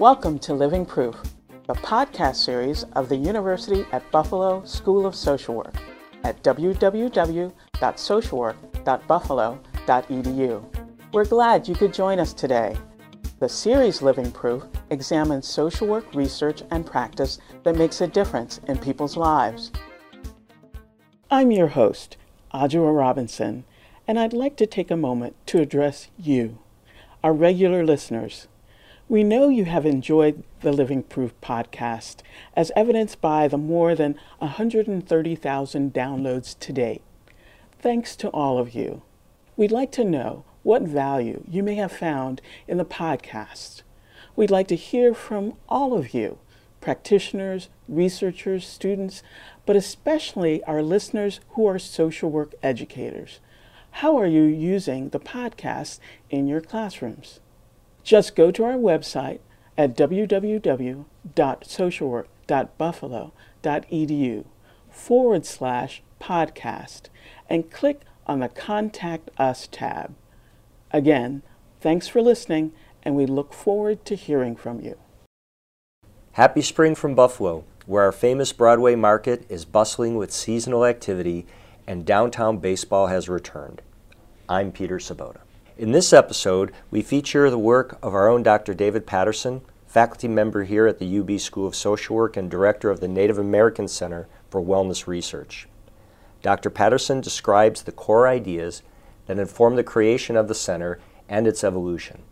Welcome to Living Proof, the podcast series of the University at Buffalo School of Social Work at www.socialwork.buffalo.edu. We're glad you could join us today. The series Living Proof examines social work research and practice that makes a difference in people's lives. I'm your host, Adjoa Robinson, and I'd like to take a moment to address you, our regular listeners. We know you have enjoyed the Living Proof podcast, as evidenced by the more than 130,000 downloads to date. Thanks to all of you. We'd like to know what value you may have found in the podcast. We'd like to hear from all of you practitioners, researchers, students, but especially our listeners who are social work educators. How are you using the podcast in your classrooms? Just go to our website at www.socialwork.buffalo.edu forward slash podcast and click on the Contact Us tab. Again, thanks for listening, and we look forward to hearing from you. Happy spring from Buffalo, where our famous Broadway market is bustling with seasonal activity and downtown baseball has returned. I'm Peter Sobota. In this episode, we feature the work of our own Dr. David Patterson, faculty member here at the UB School of Social Work and director of the Native American Center for Wellness Research. Dr. Patterson describes the core ideas that inform the creation of the center and its evolution.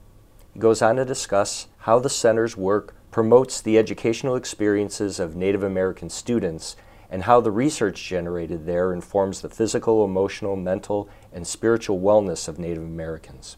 He goes on to discuss how the center's work promotes the educational experiences of Native American students and how the research generated there informs the physical, emotional, mental, and spiritual wellness of Native Americans.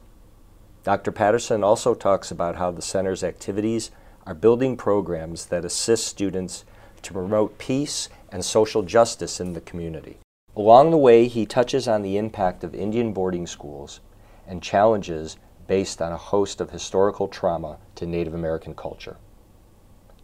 Dr. Patterson also talks about how the center's activities are building programs that assist students to promote peace and social justice in the community. Along the way, he touches on the impact of Indian boarding schools and challenges based on a host of historical trauma to Native American culture.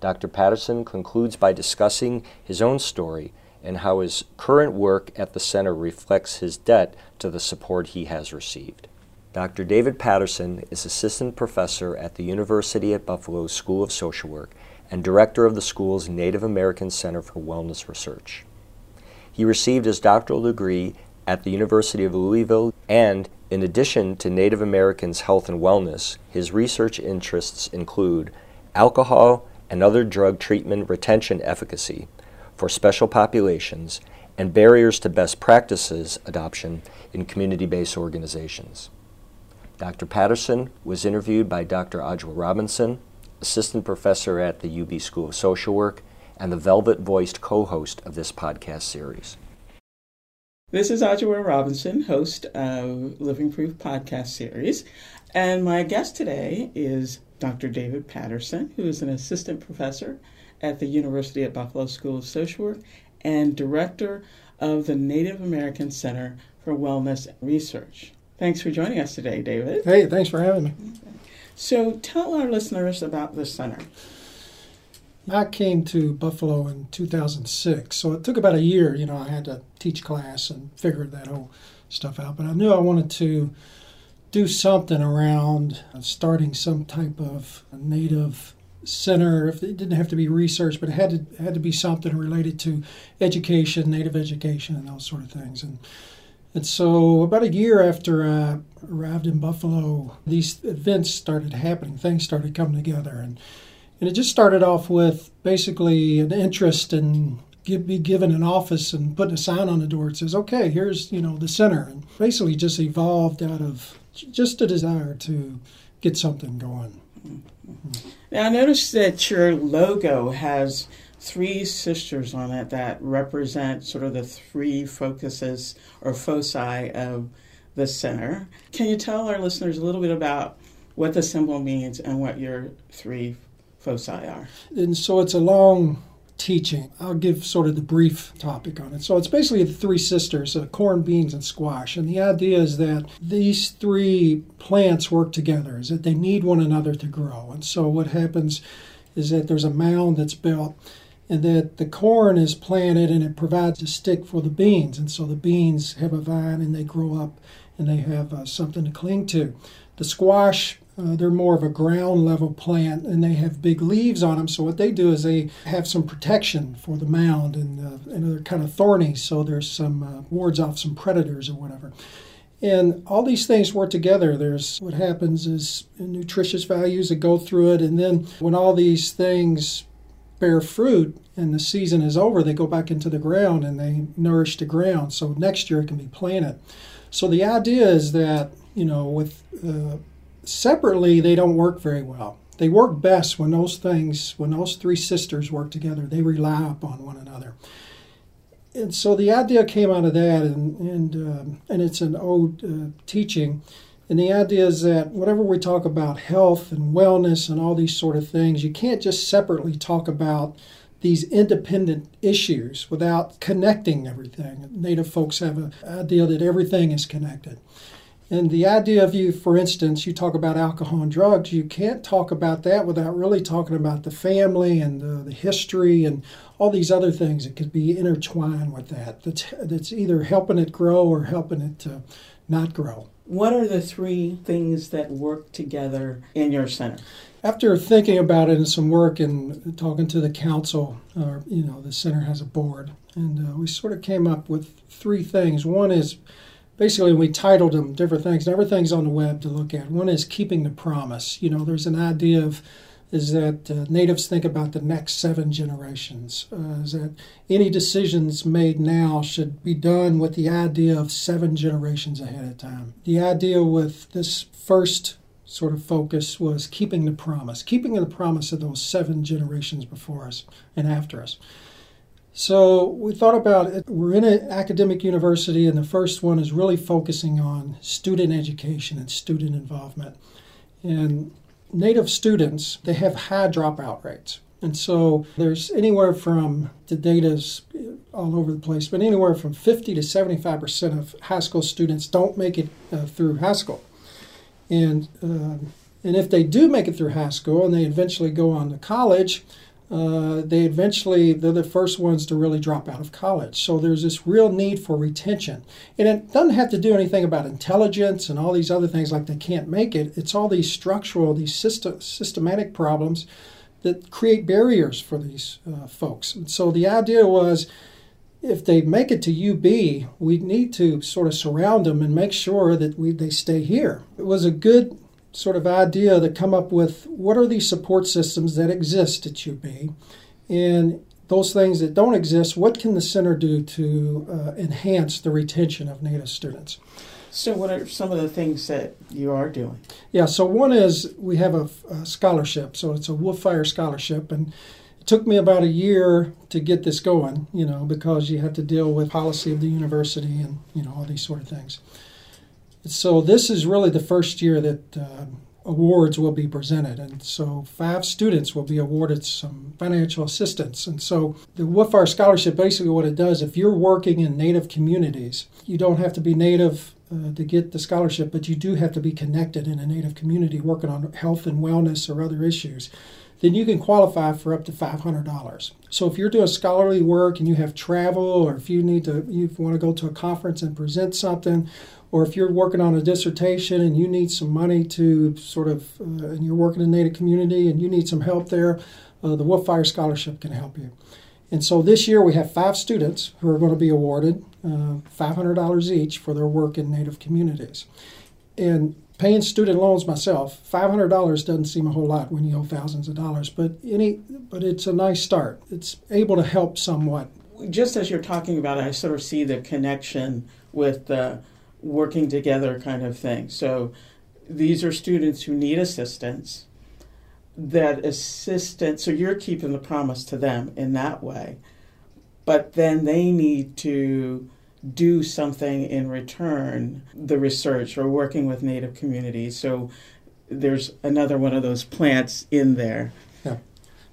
Dr. Patterson concludes by discussing his own story and how his current work at the center reflects his debt to the support he has received. Dr. David Patterson is assistant professor at the University at Buffalo's School of Social Work and director of the school's Native American Center for Wellness Research. He received his doctoral degree at the University of Louisville and in addition to Native Americans' health and wellness, his research interests include alcohol and other drug treatment retention efficacy for special populations and barriers to best practices adoption in community based organizations. Dr. Patterson was interviewed by Dr. Adjoa Robinson, assistant professor at the UB School of Social Work, and the velvet voiced co host of this podcast series. This is Adjoa Robinson, host of Living Proof podcast series, and my guest today is Dr. David Patterson, who is an assistant professor at the University at Buffalo School of Social Work and director of the Native American Center for Wellness Research. Thanks for joining us today, David. Hey, thanks for having me. So, tell our listeners about the center. I came to Buffalo in 2006, so it took about a year. You know, I had to teach class and figure that whole stuff out, but I knew I wanted to do something around starting some type of native center. If it didn't have to be research, but it had to had to be something related to education, native education, and those sort of things. And and so about a year after I arrived in Buffalo, these events started happening. Things started coming together, and and it just started off with basically an interest in be given an office and putting a sign on the door that says, "Okay, here's you know the center," and basically just evolved out of just a desire to get something going. Now, I noticed that your logo has three sisters on it that represent sort of the three focuses or foci of the center. Can you tell our listeners a little bit about what the symbol means and what your three foci are? And so it's a long teaching. I'll give sort of the brief topic on it. So it's basically the three sisters, corn, beans, and squash. And the idea is that these three plants work together, is that they need one another to grow. And so what happens is that there's a mound that's built and that the corn is planted and it provides a stick for the beans. And so the beans have a vine and they grow up and they have uh, something to cling to. The squash Uh, they're more of a ground level plant and they have big leaves on them. So, what they do is they have some protection for the mound and, uh, and they're kind of thorny, so there's some uh, wards off some predators or whatever. And all these things work together. There's what happens is nutritious values that go through it, and then when all these things bear fruit and the season is over, they go back into the ground and they nourish the ground. So next year it can be planted. So the idea is that you know with uh, separately they don't work very well. They work best when those things, when those three sisters work together. They rely upon one another. And so the idea came out of that, and and um, and it's an old uh, teaching. And the idea is that whatever we talk about health and wellness and all these sort of things, you can't just separately talk about these independent issues without connecting everything. Native folks have an idea that everything is connected. And the idea of you, for instance, you talk about alcohol and drugs, you can't talk about that without really talking about the family and the, the history and all these other things that could be intertwined with that. That's, that's either helping it grow or helping it to not grow. What are the three things that work together in your center? After thinking about it and some work and talking to the council, or you know, the center has a board, and uh, we sort of came up with three things. One is basically we titled them different things. And everything's on the web to look at. One is keeping the promise. You know there's an idea of is that uh, natives think about the next seven generations. Uh, is that any decisions made now should be done with the idea of seven generations ahead of time. The idea with this first sort of focus was keeping the promise keeping the promise of those seven generations before us and after us so we thought about it. We're in an academic university, and the first one is really focusing on student education and student involvement. And Native students, they have high dropout rates. And so there's anywhere from, the data's all over the place, but anywhere from 50 to 75% of high school students don't make it uh, through high school. And, uh, and if they do make it through high school and they eventually go on to college, uh, they eventually they're the first ones to really drop out of college. So there's this real need for retention, and it doesn't have to do anything about intelligence and all these other things like they can't make it. It's all these structural, these system, systematic problems that create barriers for these uh, folks. And so the idea was. If they make it to UB, we need to sort of surround them and make sure that we, they stay here. It was a good sort of idea to come up with what are these support systems that exist at UB, and those things that don't exist, what can the center do to uh, enhance the retention of Native students? So, what are some of the things that you are doing? Yeah, so one is we have a, a scholarship, so it's a Wolfire scholarship, and it took me about a year to get this going, you know, because you have to deal with policy of the university and you know all these sort of things. So this is really the first year that uh, awards will be presented, and so five students will be awarded some financial assistance. And so the Wolfire Scholarship, basically what it does, if you're working in Native communities, you don't have to be Native uh, to get the scholarship, but you do have to be connected in a Native community working on health and wellness or other issues. Then you can qualify for up to $500. So if you're doing scholarly work and you have travel, or if you need to, you want to go to a conference and present something, or if you're working on a dissertation and you need some money to sort of, uh, and you're working in Native community and you need some help there, uh, the Wolfire Scholarship can help you. And so this year we have five students who are going to be awarded uh, $500 each for their work in Native communities. And paying student loans myself, $500 doesn't seem a whole lot when you owe thousands of dollars, but any, but it's a nice start. It's able to help somewhat. Just as you're talking about it, I sort of see the connection with the working together kind of thing. So these are students who need assistance. That assistance, so you're keeping the promise to them in that way, but then they need to do something in return, the research or working with Native communities. So there's another one of those plants in there. Yeah,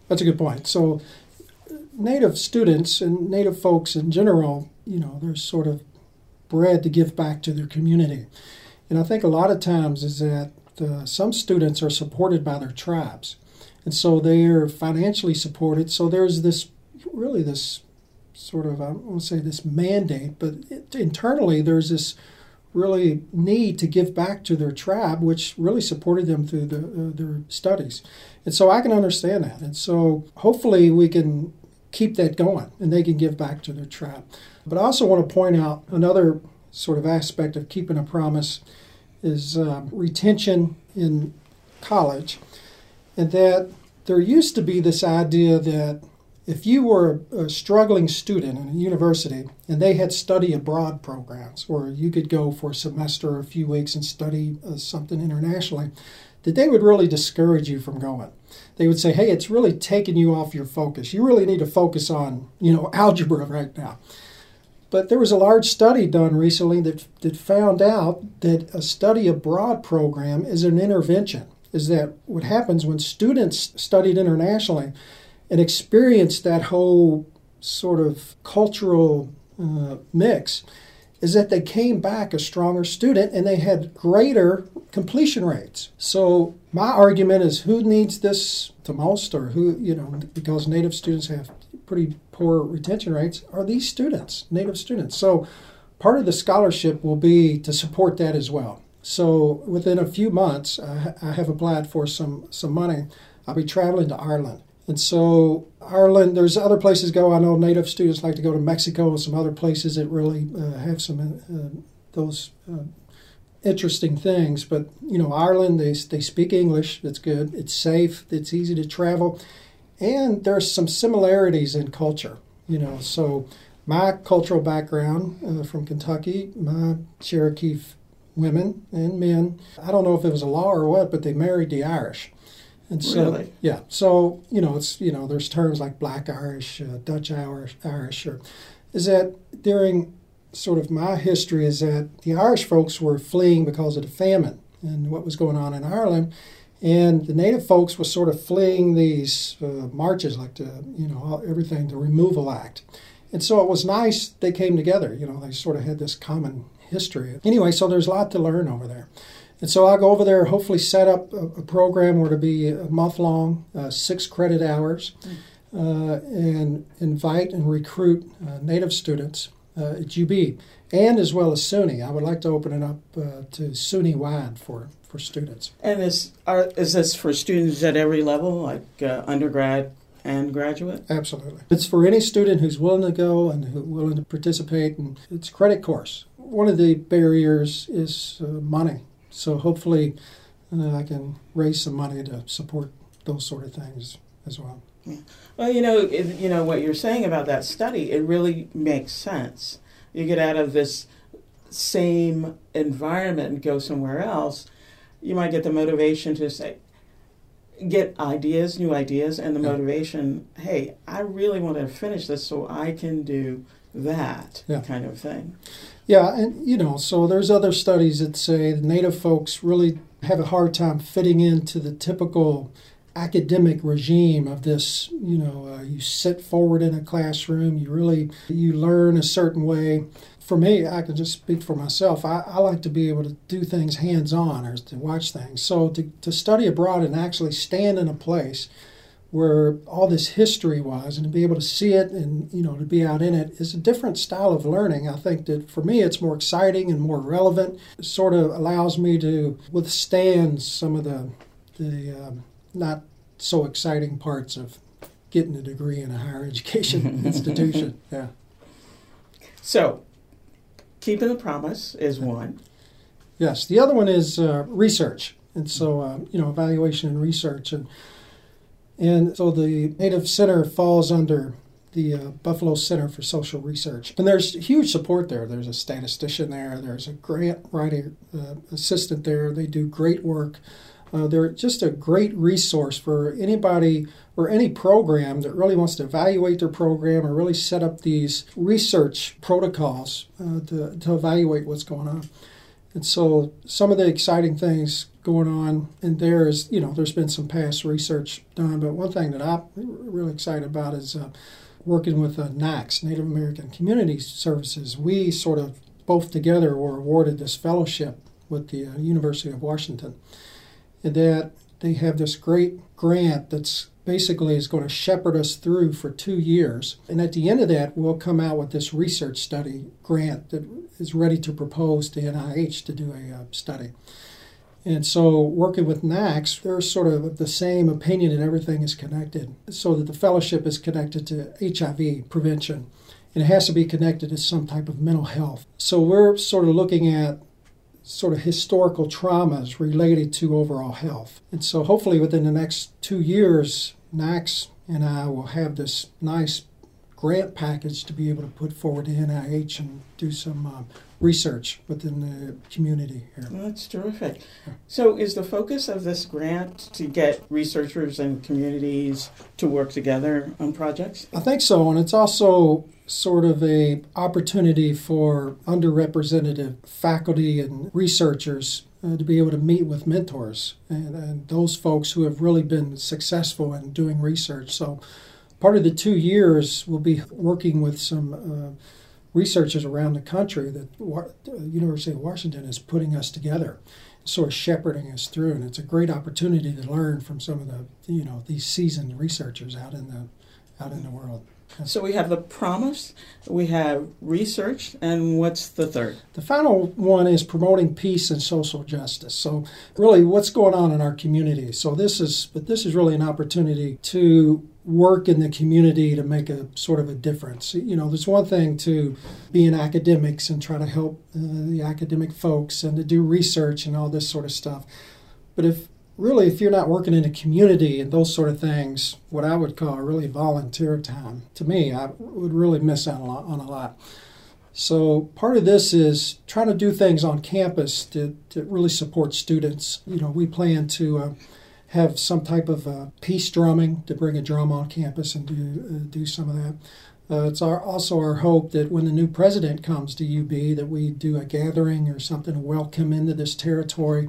that's a good point. So Native students and Native folks in general, you know, they're sort of bred to give back to their community. And I think a lot of times is that uh, some students are supported by their tribes. And so they are financially supported. So there's this really this sort of, I won't say this mandate, but it, internally there's this really need to give back to their tribe, which really supported them through the, uh, their studies. And so I can understand that. And so hopefully we can keep that going and they can give back to their tribe. But I also want to point out another sort of aspect of keeping a promise is uh, retention in college, and that there used to be this idea that if you were a struggling student in a university and they had study abroad programs where you could go for a semester or a few weeks and study uh, something internationally, that they would really discourage you from going. They would say, "Hey, it's really taking you off your focus. You really need to focus on, you know, algebra right now." But there was a large study done recently that, that found out that a study abroad program is an intervention. Is that what happens when students studied internationally and experienced that whole sort of cultural uh, mix? Is that they came back a stronger student and they had greater completion rates. So my argument is who needs this the most or who, you know, because native students have pretty poor retention rates are these students, native students. So part of the scholarship will be to support that as well. So within a few months, I, I have applied for some some money. I'll be traveling to Ireland. And so Ireland, there's other places go. I know native students like to go to Mexico and some other places that really uh, have some uh, those uh, interesting things. But you know, Ireland, they they speak English. That's good. It's safe. It's easy to travel and there's some similarities in culture. You know, so my cultural background uh, from Kentucky, my Cherokee women and men. I don't know if it was a law or what, but they married the Irish. And so, really? yeah. So you know, it's you know, there's terms like Black Irish, uh, Dutch Irish, Irish, or is that during sort of my history is that the Irish folks were fleeing because of the famine and what was going on in Ireland, and the native folks were sort of fleeing these uh, marches, like the, you know, everything, the Removal Act. And so it was nice they came together. You know, they sort of had this common history. Anyway, so there's a lot to learn over there. And so I'll go over there, hopefully set up a, a program where to be a month long, uh, six credit hours, uh, and invite and recruit uh, native students uh, at UB, and as well as SUNY. I would like to open it up uh, to SUNY wide for for students. And is are, is this for students at every level, like uh, undergrad and graduate? Absolutely. It's for any student who's willing to go and who's willing to participate, and it's a credit course. One of the barriers is uh, money. So hopefully, uh, I can raise some money to support those sort of things as well. Yeah. Well, you know, it, you know what you're saying about that study. It really makes sense. You get out of this same environment and go somewhere else, you might get the motivation to say, get ideas, new ideas, and the yeah. motivation, hey, I really want to finish this so I can do that yeah. kind of thing. Yeah, and you know, so there's other studies that say the native folks really have a hard time fitting into the typical academic regime of this you know uh, you sit forward in a classroom you really you learn a certain way for me, I can just speak for myself. I, I like to be able to do things hands on or to watch things. So to, to study abroad and actually stand in a place where all this history was and to be able to see it and you know to be out in it is a different style of learning. I think that for me it's more exciting and more relevant. It sort of allows me to withstand some of the the um, not so exciting parts of getting a degree in a higher education institution. Yeah. So keeping the promise is one. Yes, the other one is uh, research, and so uh, you know evaluation and research, and and so the Native Center falls under the uh, Buffalo Center for Social Research, and there's huge support there. There's a statistician there. There's a grant writing uh, assistant there. They do great work. Uh, they're just a great resource for anybody or any program that really wants to evaluate their program or really set up these research protocols uh, to, to evaluate what's going on. And so some of the exciting things going on in there is, you know, there's been some past research done, but one thing that I'm really excited about is uh, working with uh, NACS, Native American Community Services. We sort of both together were awarded this fellowship with the uh, University of Washington. And that they have this great grant that's basically is going to shepherd us through for two years. And at the end of that, we'll come out with this research study grant that is ready to propose to NIH to do a uh, study. And so, working with NACS, they're sort of the same opinion that everything is connected, so that the fellowship is connected to HIV prevention. And it has to be connected to some type of mental health. So, we're sort of looking at sort of historical traumas related to overall health. And so, hopefully, within the next two years, NACS and I will have this nice grant package to be able to put forward to NIH and do some uh, research within the community here. Well, that's terrific. So, is the focus of this grant to get researchers and communities to work together on projects? I think so, and it's also sort of a opportunity for underrepresented faculty and researchers uh, to be able to meet with mentors and, and those folks who have really been successful in doing research. So, part of the two years will be working with some uh, researchers around the country that the University of Washington is putting us together, sort of shepherding us through, and it's a great opportunity to learn from some of the you know these seasoned researchers out in the out in the world. So we have the promise, we have research, and what's the third? The final one is promoting peace and social justice. So really, what's going on in our community? So this is, but this is really an opportunity to work in the community to make a sort of a difference. You know, there's one thing to be in academics and try to help uh, the academic folks and to do research and all this sort of stuff. But if really, if you're not working in a community and those sort of things, what I would call really volunteer time, to me, I would really miss out on a lot. So part of this is trying to do things on campus to, to really support students. You know, we plan to uh, have some type of uh, peace drumming to bring a drum on campus and do uh, do some of that. Uh, it's our, also our hope that when the new president comes to UB, that we do a gathering or something to welcome into this territory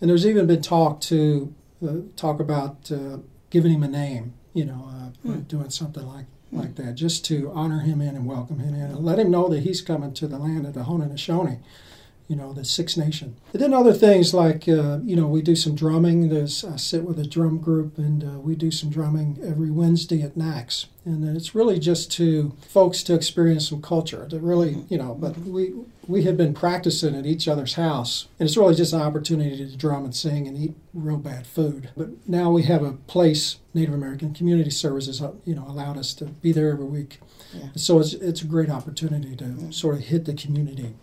and there's even been talk to uh, talk about uh, giving him a name, you know, uh, mm. doing something like mm. like that, just to honor him in and welcome him in, and let him know that he's coming to the land of the Haudenosaunee you know, the Six Nation. And then other things like, uh, you know, we do some drumming. There's, I sit with a drum group and uh, we do some drumming every Wednesday at NACS. And it's really just to folks to experience some culture, to really, you know, but we, we had been practicing at each other's house. And it's really just an opportunity to drum and sing and eat real bad food. But now we have a place, Native American Community Services, uh, you know, allowed us to be there every week. Yeah. So it's, it's a great opportunity to sort of hit the community.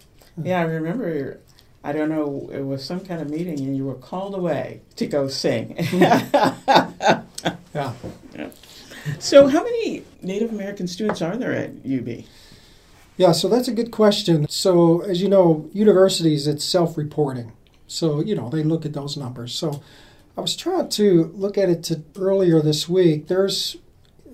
Yeah, I remember. I don't know. It was some kind of meeting, and you were called away to go sing. yeah. yeah. So, how many Native American students are there at UB? Yeah, so that's a good question. So, as you know, universities, it's self reporting. So, you know, they look at those numbers. So, I was trying to look at it to earlier this week. There's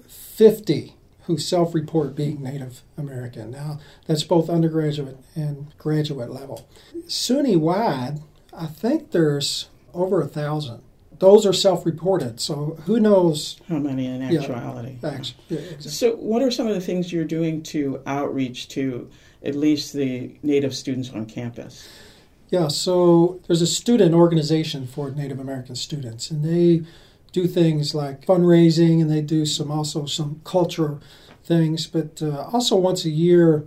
50 who self report being Native American. Now, that's both undergraduate and graduate level. SUNY wide, I think there's over a thousand. Those are self reported, so who knows how many in actuality? Yeah, actually, yeah, exactly. So, what are some of the things you're doing to outreach to at least the Native students on campus? Yeah, so there's a student organization for Native American students, and they do things like fundraising and they do some also some culture things. But uh, also once a year,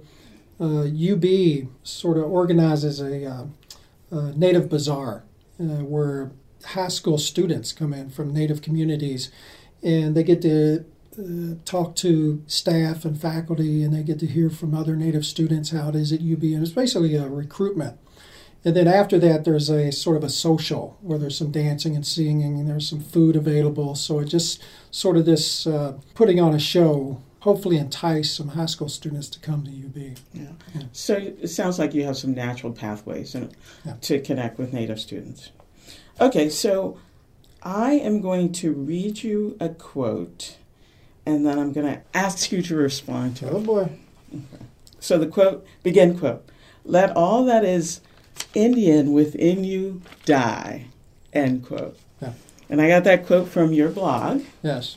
uh, UB sort of organizes a, uh, a native bazaar uh, where high school students come in from native communities and they get to uh, talk to staff and faculty and they get to hear from other native students how it is at UB. And it's basically a recruitment and then after that, there's a sort of a social where there's some dancing and singing, and there's some food available. So it just sort of this uh, putting on a show, hopefully entice some high school students to come to UB. Yeah. yeah. So it sounds like you have some natural pathways in, yeah. to connect with Native students. Okay, so I am going to read you a quote, and then I'm going to ask you to respond to oh, it. Oh boy. Okay. So the quote, begin quote, let all that is Indian within you die, end quote. Yeah. And I got that quote from your blog. Yes.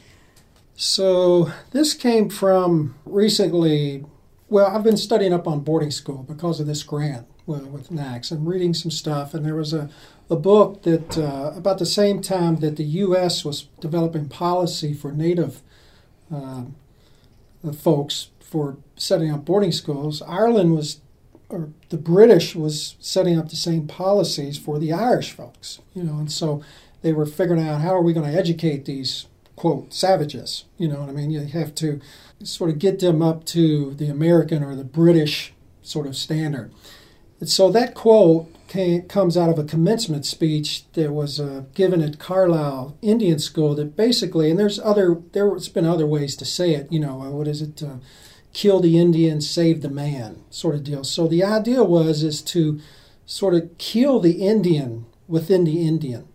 So this came from recently. Well, I've been studying up on boarding school because of this grant with, with NACS and reading some stuff. And there was a, a book that uh, about the same time that the U.S. was developing policy for Native uh, folks for setting up boarding schools, Ireland was, or the British was setting up the same policies for the Irish folks. You know, and so they were figuring out how are we going to educate these quote savages. You know what I mean? You have to sort of get them up to the American or the British sort of standard. And so that quote came, comes out of a commencement speech that was uh, given at Carlisle Indian School. That basically, and there's other, there's been other ways to say it. You know, uh, what is it? Uh, kill the Indian, save the man, sort of deal. So the idea was is to sort of kill the Indian within the Indian.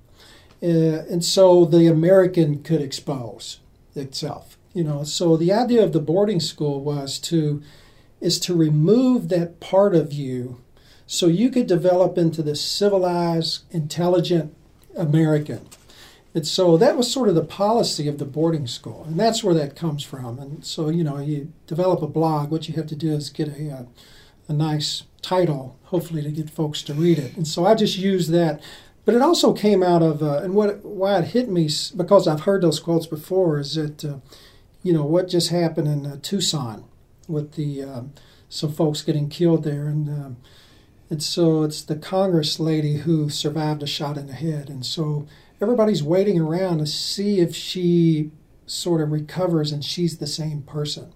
Uh, and so the American could expose itself. You know, so the idea of the boarding school was to is to remove that part of you so you could develop into the civilized, intelligent American. And so that was sort of the policy of the boarding school, and that's where that comes from. And so, you know, you develop a blog, what you have to do is get a, a, a nice title, hopefully to get folks to read it. And so I just used that but it also came out of, uh, and what why it hit me because I've heard those quotes before is that, uh, you know, what just happened in uh, Tucson with the um, some folks getting killed there, and um, and so it's the Congress lady who survived a shot in the head, and so everybody's waiting around to see if she sort of recovers and she's the same person.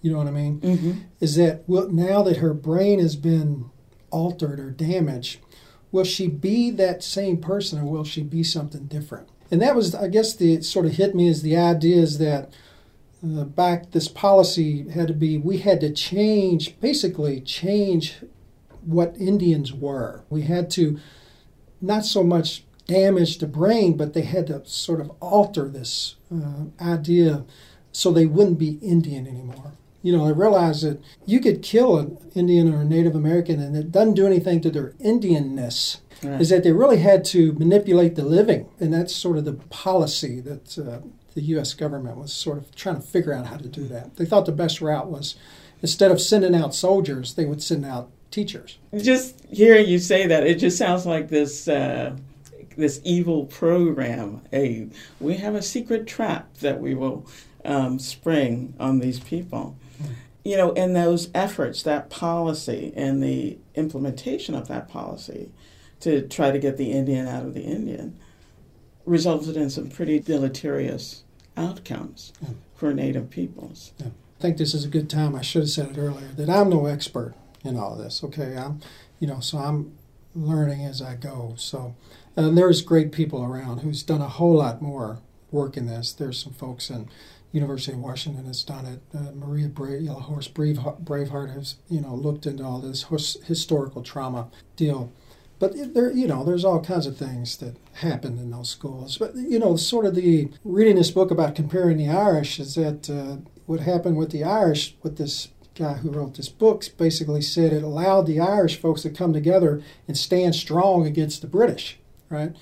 You know what I mean? Mm-hmm. Is that well, now that her brain has been altered or damaged? will she be that same person or will she be something different? And that was, I guess, the sort of hit me as the idea is that uh, back this policy had to be we had to change, basically change what Indians were. We had to not so much damage the brain, but they had to sort of alter this uh, idea so they wouldn't be Indian anymore you know, they realized that you could kill an Indian or a Native American and it doesn't do anything to their Indianness. Right. Is that they really had to manipulate the living, and that's sort of the policy that uh, the U.S. government was sort of trying to figure out how to do that. They thought the best route was instead of sending out soldiers, they would send out teachers. Just hearing you say that, it just sounds like this. Uh, this evil program. A we have a secret trap that we will um, spring on these people you know, in those efforts, that policy and the implementation of that policy to try to get the Indian out of the Indian resulted in some pretty deleterious outcomes yeah. for Native peoples. Yeah. I think this is a good time. I should have said it earlier that I'm no expert in all this. Okay, I'm, you know, so I'm learning as I go. So, and there's great people around who's done a whole lot more work in this. There's some folks in University of Washington has done it. Uh, Maria Horse Braveheart, Braveheart has you know looked into all this historical trauma deal. But there, you know, there's all kinds of things that happened in those schools. But you know, sort of the reading this book about comparing the Irish is that uh, what happened with the Irish with this guy who wrote this book basically said it allowed the Irish folks to come together and stand strong against the British, right?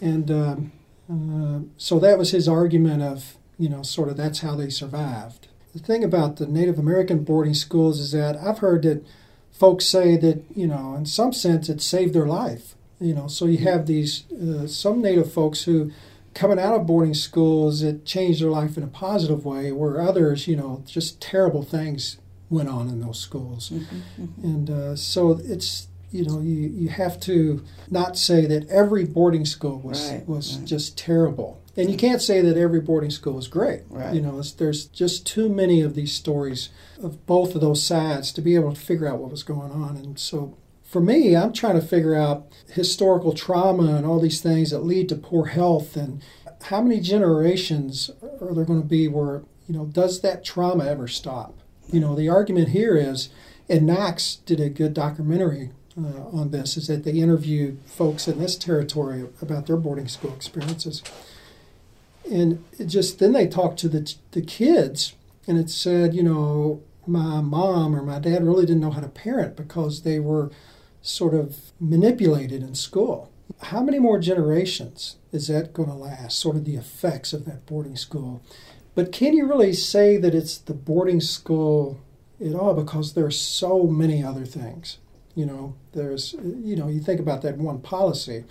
And um, uh, so that was his argument of you know, sort of that's how they survived. The thing about the Native American boarding schools is that I've heard that folks say that, you know, in some sense it saved their life. You know, so you have these, uh, some Native folks who, coming out of boarding schools, it changed their life in a positive way, where others, you know, just terrible things went on in those schools. Mm-hmm, mm-hmm. And uh, so it's, you know, you, you have to not say that every boarding school was, right, was right. just terrible and you can't say that every boarding school is great. Right. You know, there's just too many of these stories of both of those sides to be able to figure out what was going on. And so for me, I'm trying to figure out historical trauma and all these things that lead to poor health and how many generations are there going to be where, you know, does that trauma ever stop? You know, the argument here is, and NACS did a good documentary uh, on this, is that they interviewed folks in this territory about their boarding school experiences and just then they talked to the the kids, and it said, you know, my mom or my dad really didn't know how to parent because they were sort of manipulated in school. How many more generations is that going to last? Sort of the effects of that boarding school. But can you really say that it's the boarding school at all? Because there are so many other things. You know, there's, you know, you think about that one policy,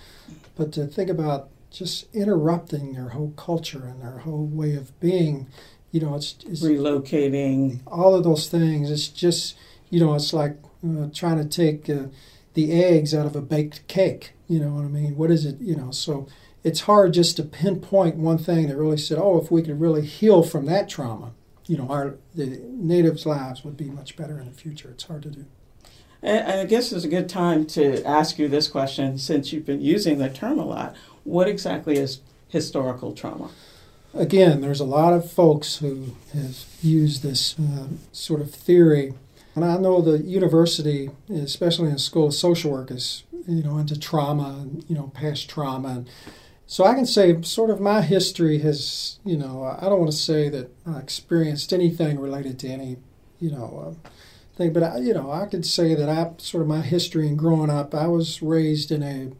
but to think about just interrupting their whole culture and their whole way of being, you know, it's, it's relocating, all of those things. It's just, you know, it's like uh, trying to take uh, the eggs out of a baked cake. You know what I mean? What is it? You know, so it's hard just to pinpoint one thing that really said, oh, if we could really heal from that trauma, you know, our the natives' lives would be much better in the future. It's hard to do. And I guess it's a good time to ask you this question since you've been using the term a lot. What exactly is historical trauma? Again, there's a lot of folks who have used this uh, sort of theory. And I know the university, especially in the School of Social Work, is you know into trauma and you know past trauma. And so I can say sort of my history has you know I don't want to say that I experienced anything related to any you know. Uh, thing. But I, you know, I could say that I sort of my history and growing up. I was raised in a,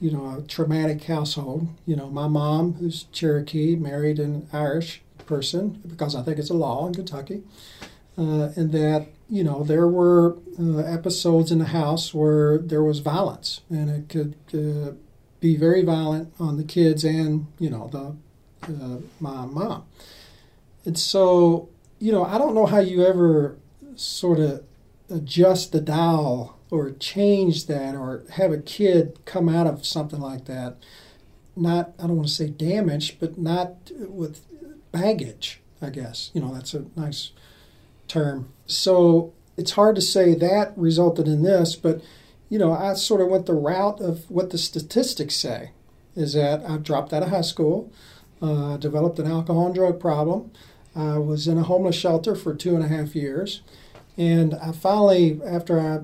you know, a traumatic household. You know, my mom, who's Cherokee, married an Irish person because I think it's a law in Kentucky, uh, and that you know there were uh, episodes in the house where there was violence, and it could uh, be very violent on the kids and you know the uh, my mom. And so, you know, I don't know how you ever sort of adjust the dial or change that or have a kid come out of something like that. Not i don't want to say damaged but not with baggage i guess. You know that's a nice term. So it's hard to say that resulted in this but you know i sort of went the route of what the statistics say is that i dropped out of high school uh, developed an alcohol and drug problem i was in a homeless shelter for two and a half years and I finally, after I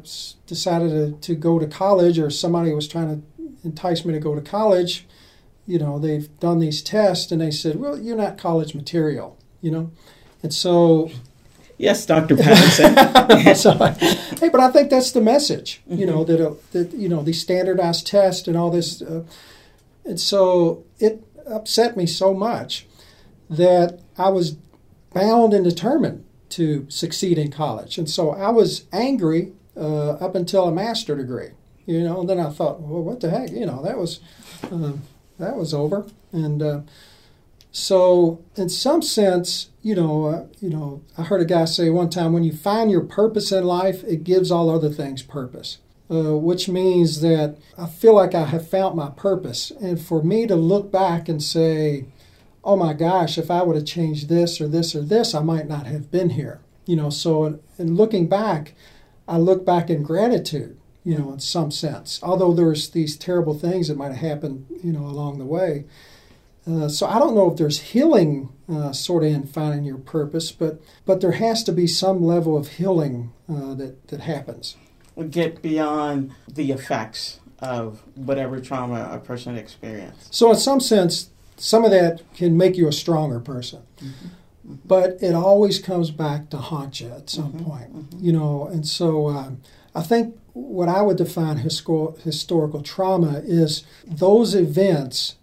decided to, to go to college, or somebody was trying to entice me to go to college, you know, they've done these tests and they said, well, you're not college material, you know? And so. Yes, Dr. Patterson. hey, but I think that's the message, you know, that, uh, that, you know, these standardized tests and all this. Uh, and so it upset me so much that I was bound and determined to succeed in college. And so I was angry uh, up until a master degree, you know. And then I thought, well, what the heck, you know, that was uh, that was over. And uh, so, in some sense, you know, uh, you know, I heard a guy say one time, when you find your purpose in life, it gives all other things purpose. Uh, which means that I feel like I have found my purpose. And for me to look back and say, oh my gosh, if I would have changed this or this or this, I might not have been here. You know, so in, in looking back, I look back in gratitude, you know, in some sense. Although there's these terrible things that might have happened, you know, along the way. Uh, so I don't know if there's healing uh, sort of in finding your purpose, but but there has to be some level of healing uh, that that happens. Get beyond the effects of whatever trauma a person experienced. So in some sense, some of that can make you a stronger person. Mm-hmm. But it always comes back to haunt you at some mm-hmm. point, mm-hmm. you know. And so um, I think what I would define histor- historical trauma is those events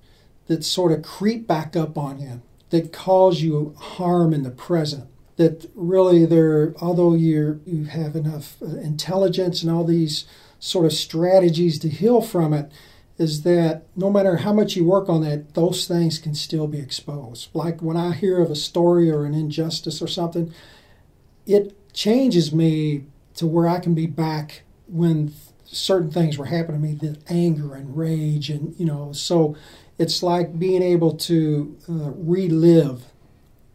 that sort of creep back up on you, that cause you harm in the present. That really, there, although you you have enough uh, intelligence and all these sort of strategies to heal from it, is that no matter how much you work on that, those things can still be exposed. Like when I hear of a story or an injustice or something, it changes me to where I can be back when certain things were happening to me, the anger and rage, and you know, so it's like being able to uh, relive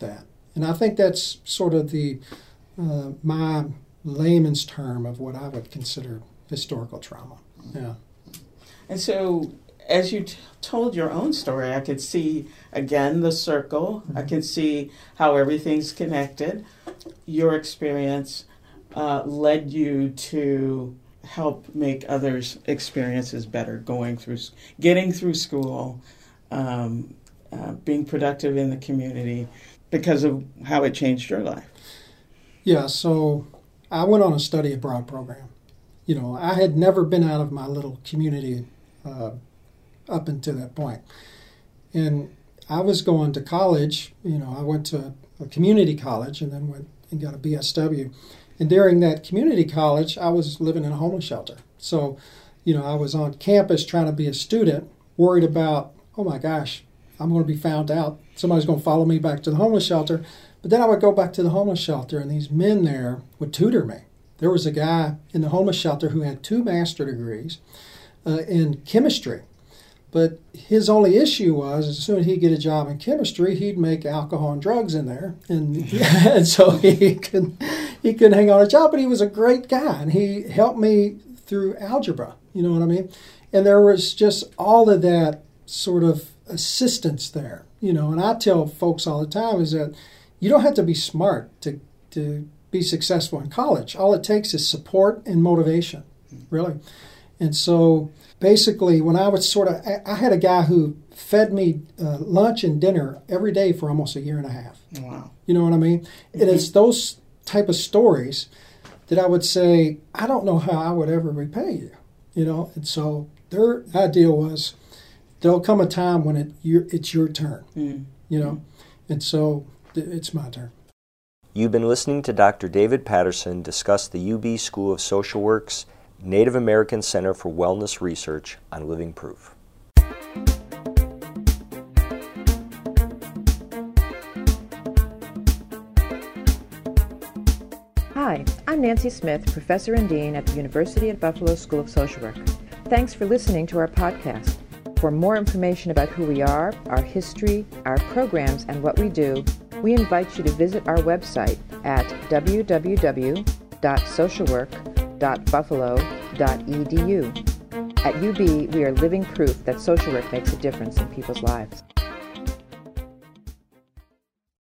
that. And I think that's sort of the uh, my layman's term of what I would consider historical trauma. Yeah. And so, as you t- told your own story, I could see again the circle. Mm-hmm. I can see how everything's connected. Your experience uh, led you to help make others' experiences better, going through, getting through school, um, uh, being productive in the community, because of how it changed your life. Yeah. So I went on a study abroad program. You know, I had never been out of my little community uh, up until that point. And I was going to college, you know, I went to a community college and then went and got a BSW. And during that community college, I was living in a homeless shelter. So, you know, I was on campus trying to be a student, worried about, oh my gosh, I'm going to be found out. Somebody's going to follow me back to the homeless shelter. But then I would go back to the homeless shelter, and these men there would tutor me. There was a guy in the homeless shelter who had two master degrees uh, in chemistry. But his only issue was as soon as he'd get a job in chemistry, he'd make alcohol and drugs in there, and, and so he couldn't, he couldn't hang on a job. But he was a great guy, and he helped me through algebra. You know what I mean? And there was just all of that sort of assistance there. You know, and I tell folks all the time is that you don't have to be smart to to be successful in college. All it takes is support and motivation, really. And so basically, when I was sort of, I had a guy who fed me uh, lunch and dinner every day for almost a year and a half. Wow. You know what I mean? Mm-hmm. And it's those type of stories that I would say, I don't know how I would ever repay you. You know, and so their idea was there'll come a time when it it's your turn. Mm. You know, and so it's my turn. You've been listening to Dr. David Patterson discuss the UB School of Social Work's Native American Center for Wellness Research on Living Proof. Hi, I'm Nancy Smith, Professor and Dean at the University at Buffalo School of Social Work. Thanks for listening to our podcast. For more information about who we are, our history, our programs, and what we do, we invite you to visit our website at www.socialwork.buffalo.edu. At UB, we are living proof that social work makes a difference in people's lives.